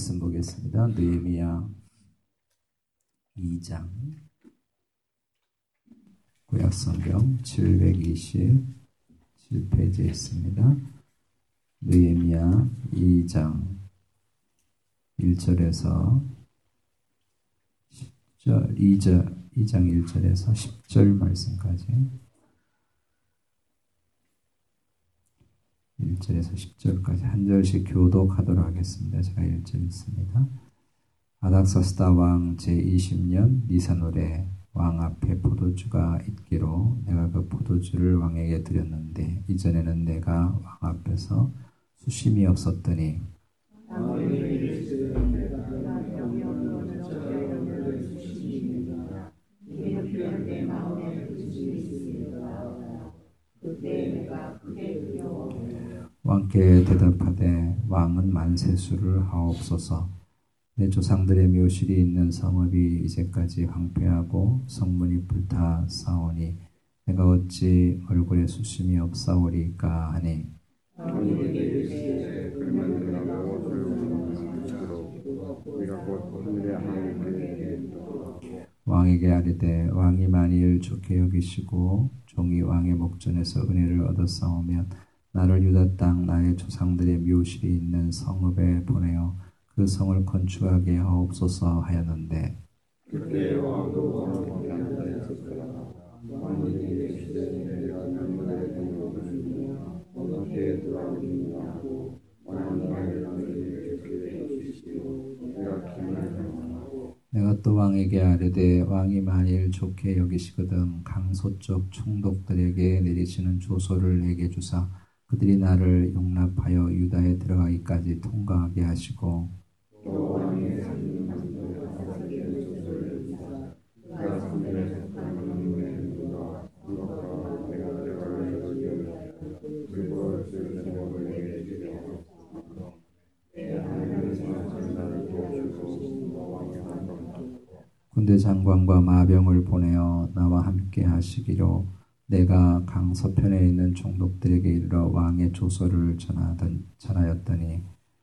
말씀 보겠습니다. 느헤미야 2장 구약성경 727페이지에 있습니다. 느헤미야 2장 1절에서 10절 2절 2장 1절에서 10절 말씀까지 1절에서 10절까지 한 절씩 교독하도록 하겠습니다. 제가 1절 읽습니다. 아닥사스다 왕 제20년 니산월에 왕 앞에 포도주가 있기로 내가 그 포도주를 왕에게 드렸는데 이전에는 내가 왕 앞에서 수심이 없었더니 왕께 대답하되 왕은 만세수를 하옵소서. 내 조상들의 묘실이 있는 성읍이 이제까지 황폐하고 성문이 불타 싸우니 내가 어찌 얼굴에 수심이 없사오리까 하니? 왕에게 아뢰되 왕이 만일 좋게 여기시고 종이 왕의 목전에서 은혜를 얻었사오면 나를 유다 땅 나의 조상들의 묘실이 있는 성읍에 보내어 그 성을 건축하게 하옵소서 하였는데. 그때 왕도 내가 또 왕에게 아뢰되 왕이 만일 좋게 여기시거든 강소 쪽 총독들에게 내리시는 조소를 내게 주사 그들이 나를 용납하여 유다에 들어가기까지 통과하게 하시고 군대 장관과 마병을 보내어 나와 함께 하시기로 내가 강 서편에 있는 총독들에게 이르러 왕의 조서를 전하던, 전하였더니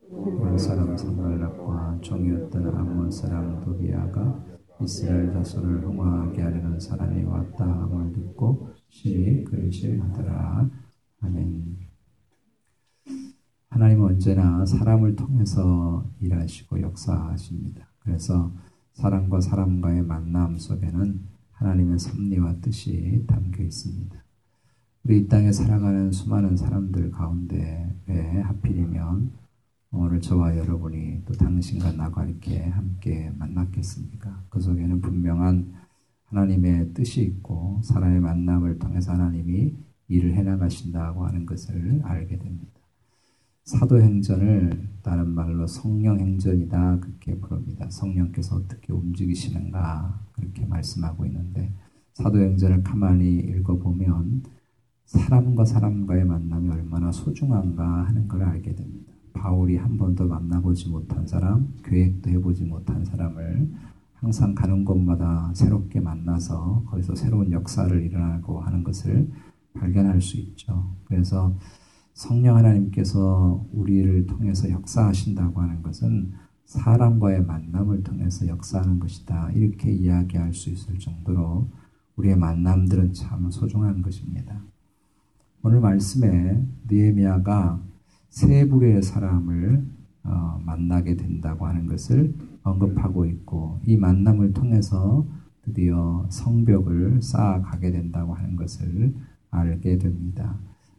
온 사람 산발락과 종이었던 암몬 사람 도비아가 이스라엘 자손을 흥화하게 하려는 사람이 왔다 함을 듣고 심히 근심하더라. 아멘. 하나님은 언제나 사람을 통해서 일하시고 역사하십니다. 그래서 사람과 사람과의 만남 속에는 하나님의 섭리와 뜻이 담겨 있습니다. 우리 이 땅에 살아가는 수많은 사람들 가운데 왜 하필이면 오늘 저와 여러분이 또 당신과 나가 이렇게 함께 만났겠습니까? 그 속에는 분명한 하나님의 뜻이 있고 사람의 만남을 통해서 하나님이 일을 해나가신다고 하는 것을 알게 됩니다. 사도행전을 다른 말로 성령행전이다 그렇게 부릅니다. 성령께서 어떻게 움직이시는가 그렇게 말씀하고 있는데 사도행전을 가만히 읽어보면 사람과 사람과의 만남이 얼마나 소중한가 하는 걸 알게 됩니다. 바울이 한 번도 만나보지 못한 사람, 계획도 해보지 못한 사람을 항상 가는 곳마다 새롭게 만나서 거기서 새로운 역사를 일어나고 하는 것을 발견할 수 있죠. 그래서 성령 하나님께서 우리를 통해서 역사하신다고 하는 것은 사람과의 만남을 통해서 역사하는 것이다. 이렇게 이야기할 수 있을 정도로 우리의 만남들은 참 소중한 것입니다. 오늘 말씀에 느헤미야가 세 부류의 사람을 어, 만나게 된다고 하는 것을 언급하고 있고 이 만남을 통해서 드디어 성벽을 쌓아가게 된다고 하는 것을 알게 됩니다.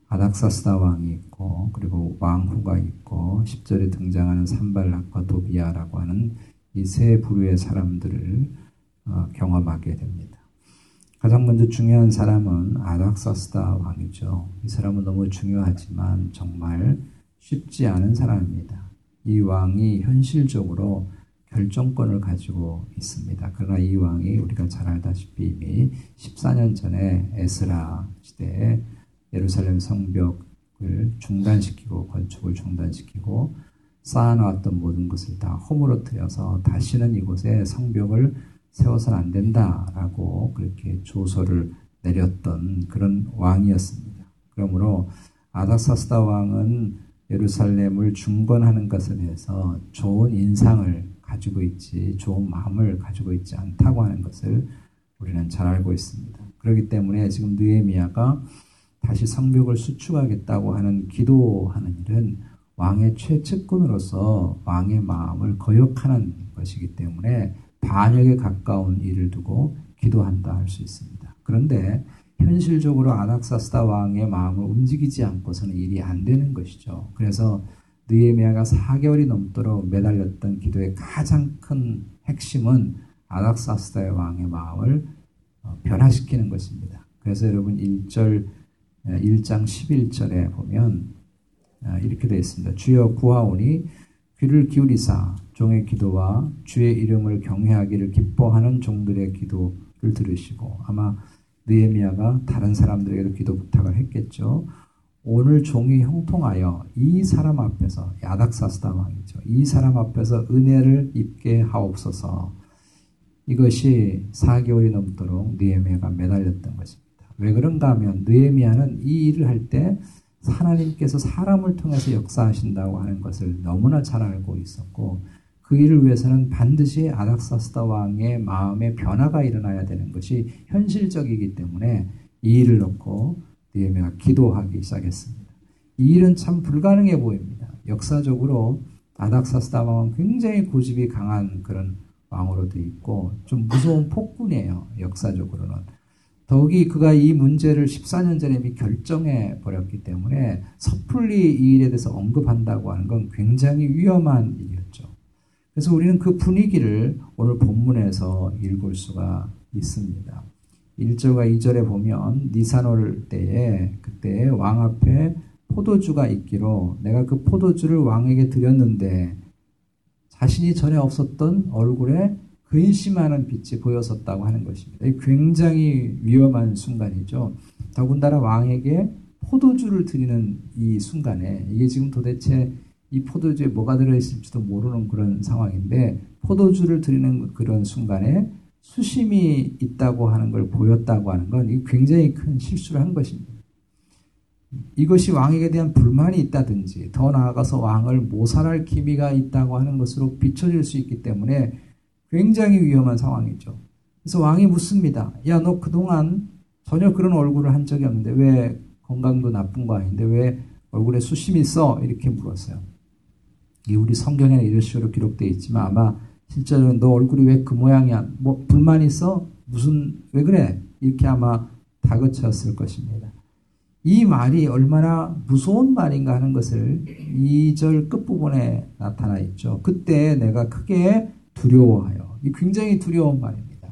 아닥사스다 왕이 있고 그리고 왕후가 있고 10절에 등장하는 산발락과 도비아라고 하는 이 세 부류의 사람들을 어, 경험하게 됩니다. 가장 먼저 중요한 사람은 아닥사스다 왕이죠. 이 사람은 너무 중요하지만 정말 쉽지 않은 사람입니다. 이 왕이 현실적으로 결정권을 가지고 있습니다. 그러나 이 왕이 우리가 잘 알다시피 이미 14년 전에 에스라 시대에 예루살렘 성벽을 중단시키고 건축을 중단시키고 쌓아놓았던 모든 것을 다 허물어뜨려서 다시는 이곳에 성벽을 세워서는 안 된다라고 그렇게 조서를 내렸던 그런 왕이었습니다. 그러므로 아닥사스다 왕은 예루살렘을 중건하는 것에 대해서 좋은 인상을 가지고 있지, 좋은 마음을 가지고 있지 않다고 하는 것을 우리는 잘 알고 있습니다. 그렇기 때문에 지금 느헤미야가 다시 성벽을 수축하겠다고 하는 기도하는 일은 왕의 최측근으로서 왕의 마음을 거역하는 것이기 때문에 반역에 가까운 일을 두고 기도한다 할 수 있습니다. 그런데 현실적으로 아닥사스다 왕의 마음을 움직이지 않고서는 일이 안 되는 것이죠. 그래서 느에미아가 4개월이 넘도록 매달렸던 기도의 가장 큰 핵심은 아닥사스다의 왕의 마음을 어, 변화시키는 것입니다. 그래서 여러분 1절 1장 11절에 보면 아, 이렇게 되어 있습니다. 주여 구하오니 귀를 기울이사 종의 기도와 주의 이름을 경외하기를 기뻐하는 종들의 기도를 들으시고 아마 느헤미야가 다른 사람들에게도 기도 부탁을 했겠죠. 오늘 종이 형통하여 이 사람 앞에서 야닥사스다 왕이죠. 이 사람 앞에서 은혜를 입게 하옵소서. 이것이 4개월이 넘도록 느헤미야가 매달렸던 것입니다. 왜 그런가 하면 느헤미야는 이 일을 할 때 하나님께서 사람을 통해서 역사하신다고 하는 것을 너무나 잘 알고 있었고 그 일을 위해서는 반드시 아닥사스다 왕의 마음의 변화가 일어나야 되는 것이 현실적이기 때문에 이 일을 놓고 느헤미야가 기도하기 시작했습니다. 이 일은 참 불가능해 보입니다. 역사적으로 아닥사스다 왕은 굉장히 고집이 강한 그런 왕으로 돼 있고 좀 무서운 폭군이에요. 역사적으로는. 더욱이 그가 이 문제를 14년 전에 이미 결정해 버렸기 때문에 섣불리 이 일에 대해서 언급한다고 하는 건 굉장히 위험한 일이었죠. 그래서 우리는 그 분위기를 오늘 본문에서 읽을 수가 있습니다. 1절과 2절에 보면 니산올 때에 그때 왕 앞에 포도주가 있기로 내가 그 포도주를 왕에게 드렸는데 자신이 전에 없었던 얼굴에 근심하는 빛이 보였었다고 하는 것입니다. 굉장히 위험한 순간이죠. 더군다나 왕에게 포도주를 드리는 이 순간에 이게 지금 도대체 이 포도주에 뭐가 들어있을지도 모르는 그런 상황인데 포도주를 드리는 그런 순간에 수심이 있다고 하는 걸 보였다고 하는 건 굉장히 큰 실수를 한 것입니다. 이것이 왕에게 대한 불만이 있다든지 더 나아가서 왕을 모살할 기미가 있다고 하는 것으로 비춰질 수 있기 때문에 굉장히 위험한 상황이죠. 그래서 왕이 묻습니다. 야, 너 그동안 전혀 그런 얼굴을 한 적이 없는데 왜 건강도 나쁜 거 아닌데 왜 얼굴에 수심이 있어? 이렇게 물었어요. 이 우리 성경에는 이런 식으로 기록되어 있지만 아마 실제로는 너 얼굴이 왜 그 모양이야? 뭐 불만 있어? 무슨 왜 그래? 이렇게 아마 다그쳤을 것입니다. 이 말이 얼마나 무서운 말인가 하는 것을 2절 끝부분에 나타나 있죠. 그때 내가 크게 두려워하여. 이 굉장히 두려운 말입니다.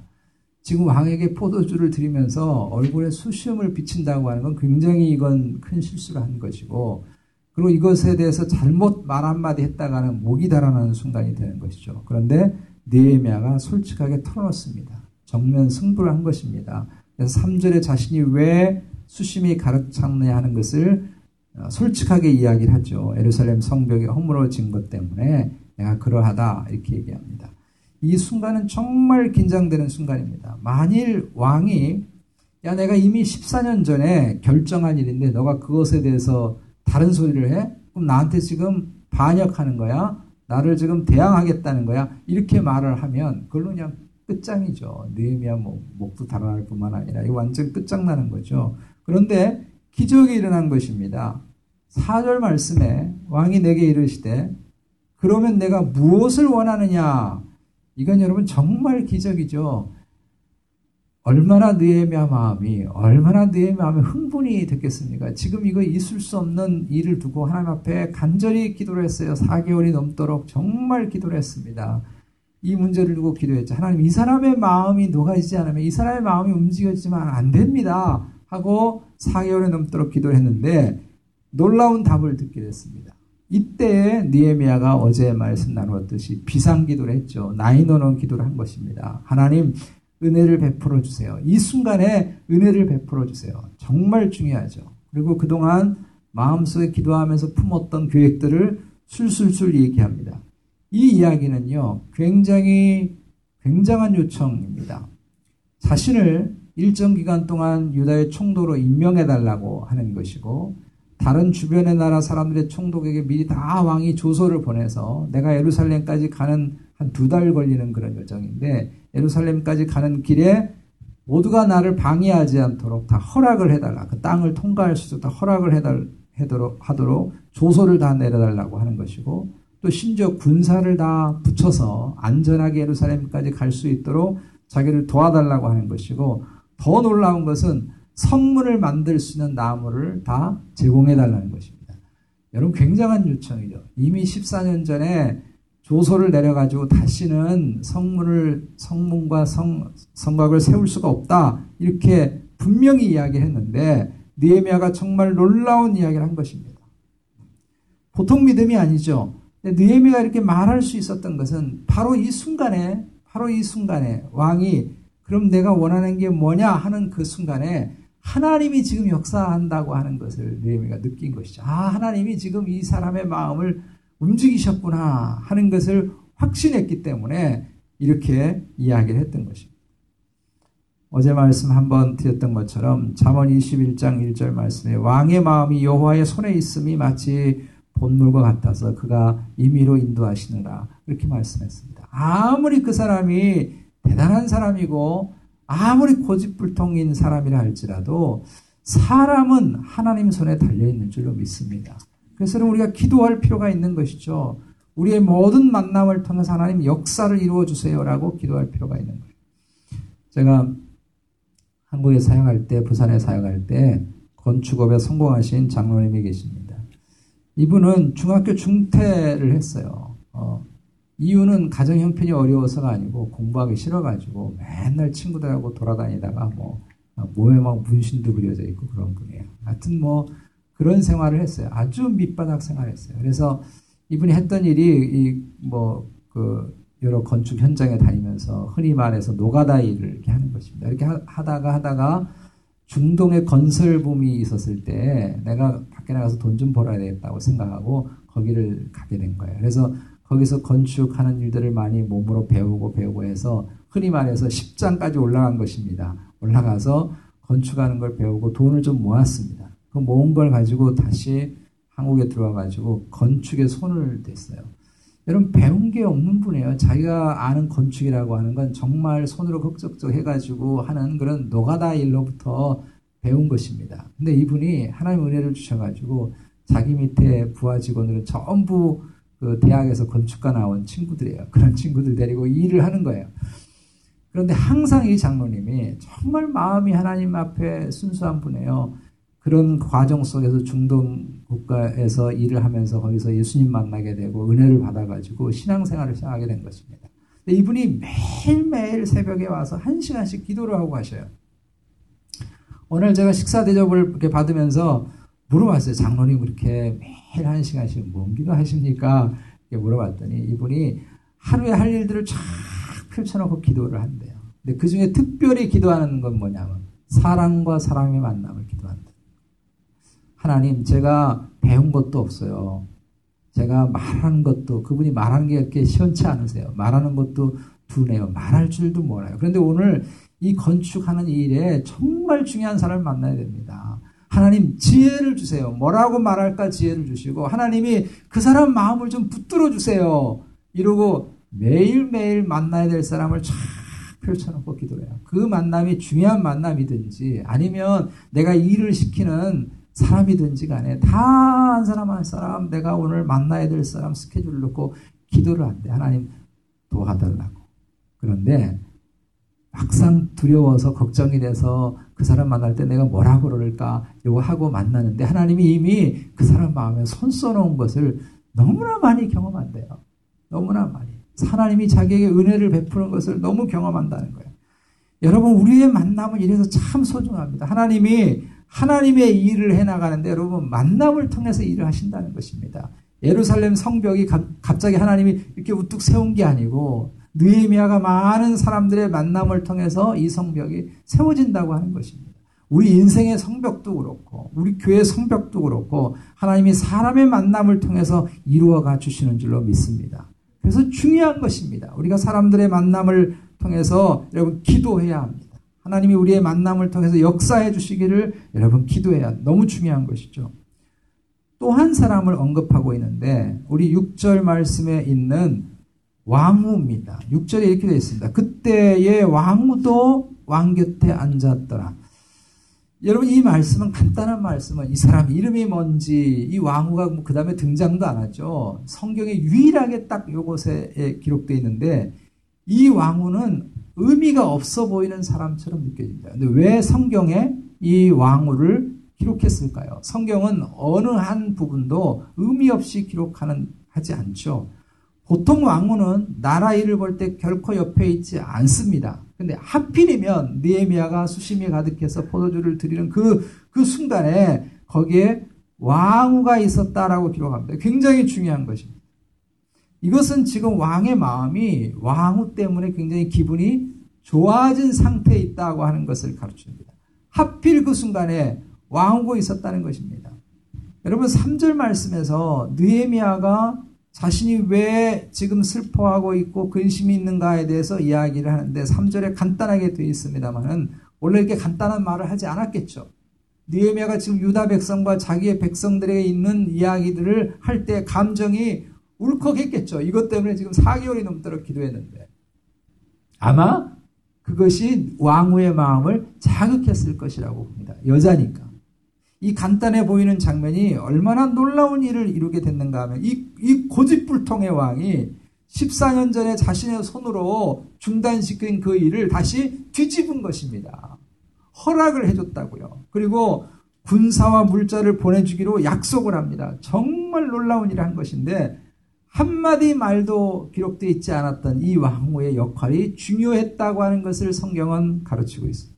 지금 왕에게 포도주를 드리면서 얼굴에 수심을 비친다고 하는 건 굉장히 이건 큰 실수를 한 것이고 그리고 이것에 대해서 잘못 말 한마디 했다가는 목이 달아나는 순간이 되는 것이죠. 그런데 느헤미야가 솔직하게 털어놓습니다. 정면 승부를 한 것입니다. 그래서 3절에 자신이 왜 수심이 가득 찼느냐 하는 것을 어, 솔직하게 이야기를 하죠. 에루살렘 성벽이 허물어진 것 때문에 내가 그러하다 이렇게 얘기합니다. 이 순간은 정말 긴장되는 순간입니다. 만일 왕이 야 내가 이미 14년 전에 결정한 일인데 너가 그것에 대해서 다른 소리를 해? 그럼 나한테 지금 반역하는 거야? 나를 지금 대항하겠다는 거야? 이렇게 말을 하면 그걸로 그냥 끝장이죠. 느헤미야 뭐 목도 달아날 뿐만 아니라 이 완전 끝장나는 거죠. 그런데 기적이 일어난 것입니다. 4절 말씀에 왕이 내게 이르시되 그러면 내가 무엇을 원하느냐? 이건 여러분 정말 기적이죠. 얼마나 느헤미야 마음이 얼마나 느헤미야 마음이 흥분이 됐겠습니까? 지금 이거 있을 수 없는 일을 두고 하나님 앞에 간절히 기도를 했어요. 4개월이 넘도록 정말 기도를 했습니다. 이 문제를 두고 기도했죠. 하나님 이 사람의 마음이 녹아지지 않으면 이 사람의 마음이 움직였지만 안 됩니다. 하고 4개월이 넘도록 기도를 했는데 놀라운 답을 듣게 됐습니다. 이때 니에미아가 어제 말씀 나누었듯이 비상 기도를 했죠. 나이노는 기도를 한 것입니다. 하나님 은혜를 베풀어 주세요. 이 순간에 은혜를 베풀어 주세요. 정말 중요하죠. 그리고 그동안 마음속에 기도하면서 품었던 계획들을 술술술 얘기합니다. 이 이야기는요, 굉장히 굉장한 요청입니다. 자신을 일정 기간 동안 유다의 총독으로 임명해 달라고 하는 것이고 다른 주변의 나라 사람들의 총독에게 미리 다 왕이 조서를 보내서 내가 예루살렘까지 가는 한 두 달 걸리는 그런 여정인데 예루살렘까지 가는 길에 모두가 나를 방해하지 않도록 다 허락을 해달라. 그 땅을 통과할 수 있도록 다 허락을 해달, 하도록 조서를 다 내려달라고 하는 것이고 또 심지어 군사를 다 붙여서 안전하게 예루살렘까지 갈 수 있도록 자기를 도와달라고 하는 것이고 더 놀라운 것은 성문을 만들 수 있는 나무를 다 제공해 달라는 것입니다. 여러분 굉장한 요청이죠. 이미 14년 전에 조소를 내려가지고 다시는 성문을 성문과 성 성곽을 세울 수가 없다 이렇게 분명히 이야기를 했는데 느헤미야가 정말 놀라운 이야기를 한 것입니다. 보통 믿음이 아니죠. 느헤미야가 이렇게 말할 수 있었던 것은 바로 이 순간에 바로 이 순간에 왕이 그럼 내가 원하는 게 뭐냐 하는 그 순간에 하나님이 지금 역사한다고 하는 것을 느헤미야가 느낀 것이죠. 아 하나님이 지금 이 사람의 마음을 움직이셨구나 하는 것을 확신했기 때문에 이렇게 이야기를 했던 것입니다. 어제 말씀 한번 드렸던 것처럼 잠언 21장 1절 말씀에 왕의 마음이 여호와의 손에 있음이 마치 본물과 같아서 그가 임의로 인도하시느라 이렇게 말씀했습니다. 아무리 그 사람이 대단한 사람이고 아무리 고집불통인 사람이라 할지라도 사람은 하나님 손에 달려 있는 줄로 믿습니다. 그래서 우리가 기도할 필요가 있는 것이죠. 우리의 모든 만남을 통해서 하나님 역사를 이루어 주세요라고 기도할 필요가 있는 거예요. 제가 한국에 사역할 때, 부산에 사역할 때 건축업에 성공하신 장로님이 계십니다. 이분은 중학교 중퇴를 했어요. 어, 이유는 가정 형편이 어려워서가 아니고 공부하기 싫어가지고 맨날 친구들하고 돌아다니다가 뭐 몸에 막 문신도 그려져 있고 그런 분이에요. 하여튼 뭐 그런 생활을 했어요. 아주 밑바닥 생활했어요. 그래서 이분이 했던 일이 이 뭐 그 여러 건축 현장에 다니면서 흔히 말해서 노가다 일을 이렇게 하는 것입니다. 이렇게 하다가 하다가 중동에 건설 붐이 있었을 때 내가 밖에 나가서 돈 좀 벌어야 되겠다고 생각하고 거기를 가게 된 거예요. 그래서 거기서 건축하는 일들을 많이 몸으로 배우고 배우고 해서 흔히 말해서 10장까지 올라간 것입니다. 올라가서 건축하는 걸 배우고 돈을 좀 모았습니다. 그 모은 걸 가지고 다시 한국에 들어와 가지고 건축에 손을 댔어요. 여러분 배운 게 없는 분이에요. 자기가 아는 건축이라고 하는 건 정말 손으로 흑적적 해가지고 하는 그런 노가다 일로부터 배운 것입니다. 근데 이분이 하나님 은혜를 주셔가지고 자기 밑에 부하 직원들은 전부 그 대학에서 건축가 나온 친구들이에요. 그런 친구들 데리고 일을 하는 거예요. 그런데 항상 이 장로님이 정말 마음이 하나님 앞에 순수한 분이에요. 그런 과정 속에서 중동 국가에서 일을 하면서 거기서 예수님 만나게 되고 은혜를 받아가지고 신앙생활을 시작하게 된 것입니다. 이분이 매일매일 새벽에 와서 한 시간씩 기도를 하고 가셔요. 오늘 제가 식사 대접을 받으면서 물어봤어요. 장로님 그렇게 매일 한 시간씩 뭔 기도 하십니까? 이렇게 물어봤더니 이분이 하루에 할 일들을 쫙 펼쳐놓고 기도를 한대요. 근데 그 중에 특별히 기도하는 건 뭐냐면 사랑과 사람의 만남을 기도한다. 하나님, 제가 배운 것도 없어요. 제가 말하는 것도, 그분이 말하는 게 이렇게 시원치 않으세요. 말하는 것도 둔해요. 말할 줄도 몰라요. 그런데 오늘 이 건축하는 일에 정말 중요한 사람을 만나야 됩니다. 하나님 지혜를 주세요. 뭐라고 말할까 지혜를 주시고 하나님이 그 사람 마음을 좀 붙들어 주세요. 이러고 매일매일 만나야 될 사람을 쫙 펼쳐놓고 기도해요. 그 만남이 중요한 만남이든지 아니면 내가 일을 시키는 사람이든지 간에 다 한 사람 한 사람 내가 오늘 만나야 될 사람 스케줄을 놓고 기도를 한대. 하나님 도와달라고. 그런데 막상 두려워서 걱정이 돼서 그 사람 만날 때 내가 뭐라고 그럴까 이거 하고 만나는데 하나님이 이미 그 사람 마음에 손 써놓은 것을 너무나 많이 경험한대요. 너무나 많이. 하나님이 자기에게 은혜를 베푸는 것을 너무 경험한다는 거예요. 여러분 우리의 만남은 이래서 참 소중합니다. 하나님이 하나님의 일을 해나가는데 여러분 만남을 통해서 일을 하신다는 것입니다. 예루살렘 성벽이 갑자기 하나님이 이렇게 우뚝 세운 게 아니고 느헤미야가 많은 사람들의 만남을 통해서 이 성벽이 세워진다고 하는 것입니다. 우리 인생의 성벽도 그렇고 우리 교회 성벽도 그렇고 하나님이 사람의 만남을 통해서 이루어가 주시는 줄로 믿습니다. 그래서 중요한 것입니다. 우리가 사람들의 만남을 통해서 여러분 기도해야 합니다. 하나님이 우리의 만남을 통해서 역사해 주시기를 여러분 기도해야 너무 중요한 것이죠. 또 한 사람을 언급하고 있는데 우리 6절 말씀에 있는 왕후입니다. 6절에 이렇게 되어 있습니다. 그때의 왕후도 왕 곁에 앉았더라. 여러분 이 말씀은 간단한 말씀은 이 사람 이름이 뭔지 이 왕후가 뭐그 다음에 등장도 안 하죠. 성경에 유일하게 딱 요것에 기록되어 있는데 이 왕후는 의미가 없어 보이는 사람처럼 느껴집니다. 근데 왜 성경에 이 왕후를 기록했을까요? 성경은 어느 한 부분도 의미 없이 기록하는 하지 않죠. 보통 왕후는 나라 일을 볼 때 결코 옆에 있지 않습니다. 근데 하필이면 느에미아가 수심이 가득해서 포도주를 드리는 그, 그 순간에 거기에 왕후가 있었다라고 기록합니다. 굉장히 중요한 것입니다. 이것은 지금 왕의 마음이 왕후 때문에 굉장히 기분이 좋아진 상태에 있다고 하는 것을 가르칩니다. 하필 그 순간에 왕후가 있었다는 것입니다. 여러분 3절 말씀에서 느에미아가 자신이 왜 지금 슬퍼하고 있고 근심이 있는가에 대해서 이야기를 하는데 3절에 간단하게 되어 있습니다만은 원래 이렇게 간단한 말을 하지 않았겠죠. 느헤미야가 지금 유다 백성과 자기의 백성들에게 있는 이야기들을 할 때 감정이 울컥했겠죠. 이것 때문에 지금 4개월이 넘도록 기도했는데 아마 그것이 왕후의 마음을 자극했을 것이라고 봅니다. 여자니까. 이 간단해 보이는 장면이 얼마나 놀라운 일을 이루게 됐는가 하면 이, 이 고집불통의 왕이 14년 전에 자신의 손으로 중단시킨 그 일을 다시 뒤집은 것입니다. 허락을 해줬다고요. 그리고 군사와 물자를 보내주기로 약속을 합니다. 정말 놀라운 일을 한 것인데 한마디 말도 기록되어 있지 않았던 이 왕후의 역할이 중요했다고 하는 것을 성경은 가르치고 있습니다.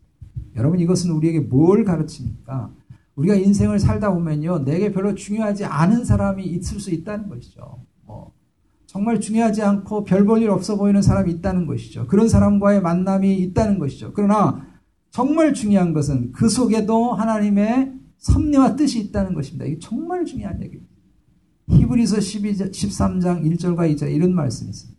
여러분 이것은 우리에게 뭘 가르칩니까? 우리가 인생을 살다 보면요, 내게 별로 중요하지 않은 사람이 있을 수 있다는 것이죠. 뭐, 정말 중요하지 않고 별 볼 일 없어 보이는 사람이 있다는 것이죠. 그런 사람과의 만남이 있다는 것이죠. 그러나 정말 중요한 것은 그 속에도 하나님의 섭리와 뜻이 있다는 것입니다. 이게 정말 중요한 얘기입니다. 히브리서 12, 13장 1절과 2절 이런 말씀이 있습니다.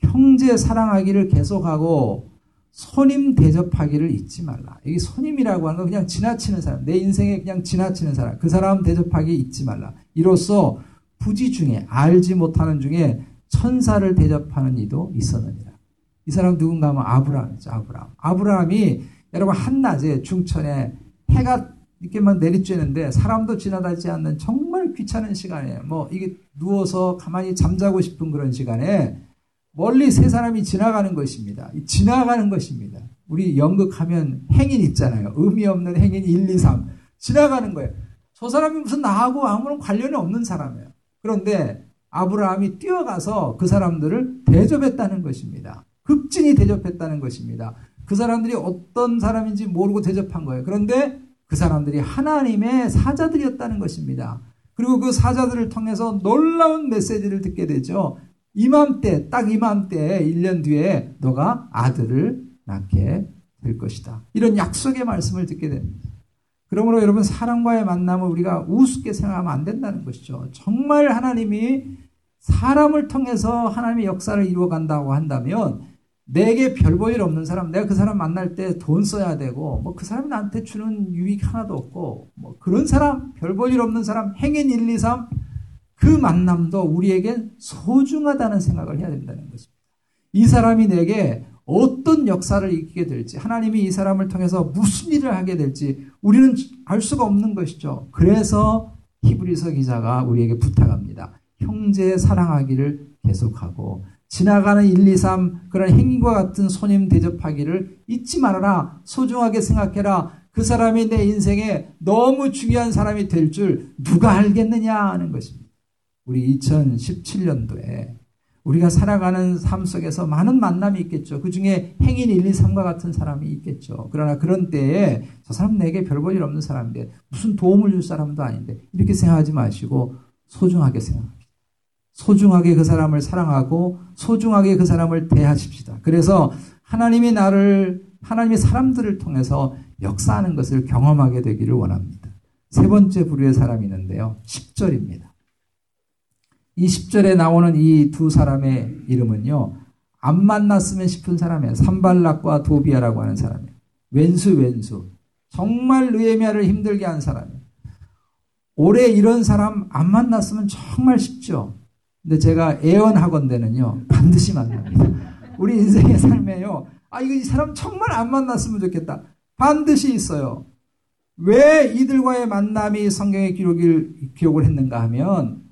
형제 사랑하기를 계속하고 손님 대접하기를 잊지 말라. 여기 손님이라고 하는 건 그냥 지나치는 사람, 내 인생에 그냥 지나치는 사람, 그 사람 대접하기 잊지 말라. 이로써 부지 중에 알지 못하는 중에 천사를 대접하는 이도 있었느니라. 이 사람 누군가 하면 아브라함이죠. 아브라함. 아브라함이 여러분 한낮에 중천에 해가 이렇게만 내리쬐는데 사람도 지나다지 않는 정말 귀찮은 시간에 뭐 이게 누워서 가만히 잠자고 싶은 그런 시간에 멀리 세 사람이 지나가는 것입니다. 지나가는 것입니다. 우리 연극하면 행인 있잖아요. 의미 없는 행인 1, 2, 3. 지나가는 거예요. 저 사람이 무슨 나하고 아무런 관련이 없는 사람이에요. 그런데 아브라함이 뛰어가서 그 사람들을 대접했다는 것입니다. 급진히 대접했다는 것입니다. 그 사람들이 어떤 사람인지 모르고 대접한 거예요. 그런데 그 사람들이 하나님의 사자들이었다는 것입니다. 그리고 그 사자들을 통해서 놀라운 메시지를 듣게 되죠. 이맘때, 딱 이맘때 1년 뒤에 너가 아들을 낳게 될 것이다. 이런 약속의 말씀을 듣게 됩니다. 그러므로 여러분 사람과의 만남을 우리가 우습게 생각하면 안 된다는 것이죠. 정말 하나님이 사람을 통해서 하나님의 역사를 이루어 간다고 한다면 내게 별 볼 일 없는 사람, 내가 그 사람 만날 때 돈 써야 되고, 뭐 그 사람이 나한테 주는 유익 하나도 없고, 뭐 그런 사람, 별 볼 일 없는 사람, 행인 1, 2, 3, 그 만남도 우리에게 소중하다는 생각을 해야 된다는 것입니다. 이 사람이 내게 어떤 역사를 이기게 될지, 하나님이 이 사람을 통해서 무슨 일을 하게 될지 우리는 알 수가 없는 것이죠. 그래서 히브리서 기자가 우리에게 부탁합니다. 형제 사랑하기를 계속하고 지나가는 1, 2, 3 그런 행위과 같은 손님 대접하기를 잊지 말아라. 소중하게 생각해라. 그 사람이 내 인생에 너무 중요한 사람이 될 줄 누가 알겠느냐 하는 것입니다. 우리 2017년도에 우리가 살아가는 삶 속에서 많은 만남이 있겠죠. 그 중에 행인 1, 2, 3과 같은 사람이 있겠죠. 그러나 그런 때에 저 사람 내게 별 볼 일 없는 사람인데 무슨 도움을 줄 사람도 아닌데 이렇게 생각하지 마시고 소중하게 생각합니다. 소중하게 그 사람을 사랑하고 소중하게 그 사람을 대하십시다. 그래서 하나님이 나를 하나님의 사람들을 통해서 역사하는 것을 경험하게 되기를 원합니다. 세 번째 부류의 사람이 있는데요. 10절입니다. 이 10절에 나오는 이 두 사람의 이름은요. 안 만났으면 싶은 사람이에요. 산발락과 도비아라고 하는 사람이에요. 왼수 왼수. 정말 느에미아를 힘들게 한 사람이에요. 올해 이런 사람 안 만났으면 정말 쉽죠. 근데 제가 애언하건대는요, 반드시 만납니다. 우리 인생의 삶에요, 아, 이거 이 사람 정말 안 만났으면 좋겠다. 반드시 있어요. 왜 이들과의 만남이 성경의 기록을, 기록을 했는가 하면,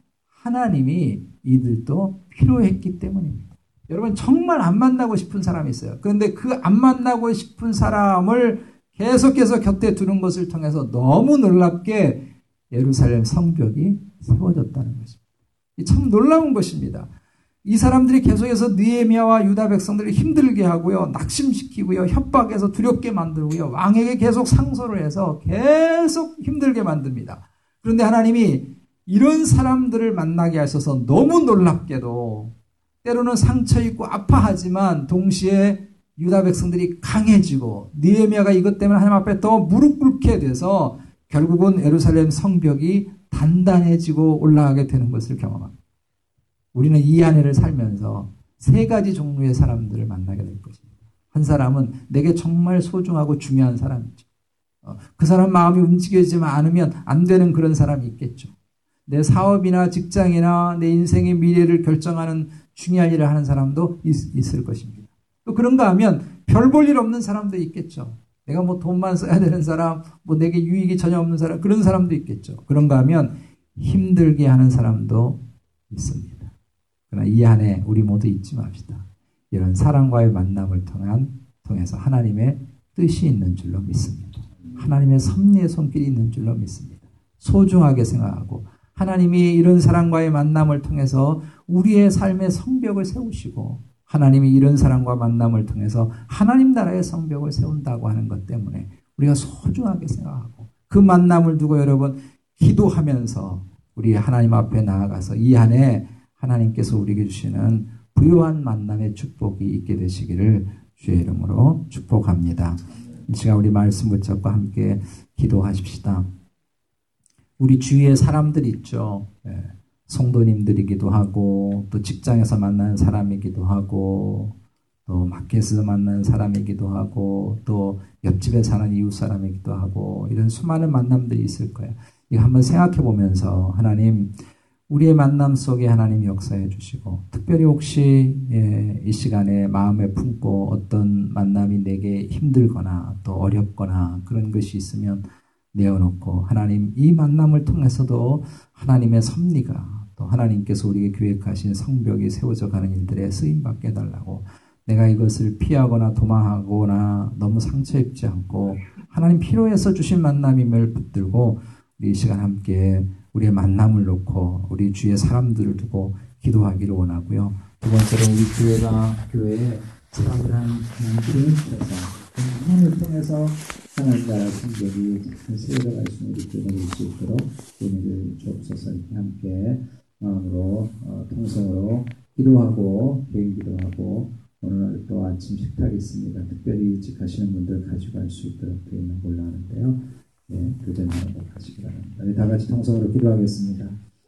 하나님이 이들도 필요했기 때문입니다. 여러분, 정말 안 만나고 싶은 사람이 있어요. 그런데 그 안 만나고 싶은 사람을 계속해서 곁에 두는 것을 통해서 너무 놀랍게 예루살렘 성벽이 세워졌다는 것입니다. 참 놀라운 것입니다. 이 사람들이 계속해서 느에미아와 유다 백성들을 힘들게 하고요, 낙심시키고요, 협박해서 두렵게 만들고요, 왕에게 계속 상소를 해서 계속 힘들게 만듭니다. 그런데 하나님이 이런 사람들을 만나게 하셔서 너무 놀랍게도 때로는 상처 있고 아파하지만 동시에 유다 백성들이 강해지고 느에미아가 이것 때문에 하나님 앞에 더 무릎 꿇게 돼서 결국은 예루살렘 성벽이 단단해지고 올라가게 되는 것을 경험합니다. 우리는 이 안에를 살면서 세 가지 종류의 사람들을 만나게 될 것입니다. 한 사람은 내게 정말 소중하고 중요한 사람이죠. 어, 그 사람 마음이 움직여지지 않으면 안 되는 그런 사람이 있겠죠. 내 사업이나 직장이나 내 인생의 미래를 결정하는 중요한 일을 하는 사람도 있, 을 것입니다. 또 그런가 하면 별 볼 일 없는 사람도 있겠죠. 내가 뭐 돈만 써야 되는 사람, 뭐 내게 유익이 전혀 없는 사람, 그런 사람도 있겠죠. 그런가 하면 힘들게 하는 사람도 있습니다. 그러나 이 안에 우리 모두 잊지 맙시다. 이런 사랑과의 만남을 통한, 통해서 하나님의 뜻이 있는 줄로 믿습니다. 하나님의 섭리의 손길이 있는 줄로 믿습니다. 소중하게 생각하고 하나님이 이런 사랑과의 만남을 통해서 우리의 삶의 성벽을 세우시고 하나님이 이런 사랑과 만남을 통해서 하나님 나라의 성벽을 세운다고 하는 것 때문에 우리가 소중하게 생각하고 그 만남을 두고 여러분 기도하면서 우리 하나님 앞에 나아가서 이 안에 하나님께서 우리에게 주시는 부유한 만남의 축복이 있게 되시기를 주의 이름으로 축복합니다. 이 시간 우리 말씀 붙잡고 함께 기도하십시다. 우리 주위에 사람들 있죠. 예. 성도님들이기도 하고 또 직장에서 만나는 사람이기도 하고 또 마켓에서 만나는 사람이기도 하고 또 옆집에 사는 이웃 사람이기도 하고 이런 수많은 만남들이 있을 거예요. 이거 한번 생각해 보면서 하나님 우리의 만남 속에 하나님 역사해 주시고 특별히 혹시 예, 이 시간에 마음에 품고 어떤 만남이 내게 힘들거나 또 어렵거나 그런 것이 있으면 내어놓고 하나님 이 만남을 통해서도 하나님의 섭리가 또 하나님께서 우리에게 계획하신 성벽이 세워져 가는 일들에 쓰임 받게 해달라고 내가 이것을 피하거나 도망하거나 너무 상처 입지 않고 하나님 필요해서 주신 만남임을 붙들고 우리 이 시간 함께 우리의 만남을 놓고 우리 주위의 사람들을 두고 기도하기를 원하고요. 두 번째로 우리 교회가 교회에 기름을 주셔서 하나님을 통해서 하나님 나라 성격이 세워져 갈 수 있는 우리 교회가 될수 있도록 은혜를 주옵소서 이렇게 함께 마음으로 어, 통성으로 기도하고 개인 기도하고 오늘 또 아침 식탁이 있습니다. 특별히 일찍 하시는 분들 가져갈 수 있도록 되어 있는 걸로 아는데요. 네, 교대나로 가시기 바랍니다. 우리 다 같이 통성으로 기도하겠습니다.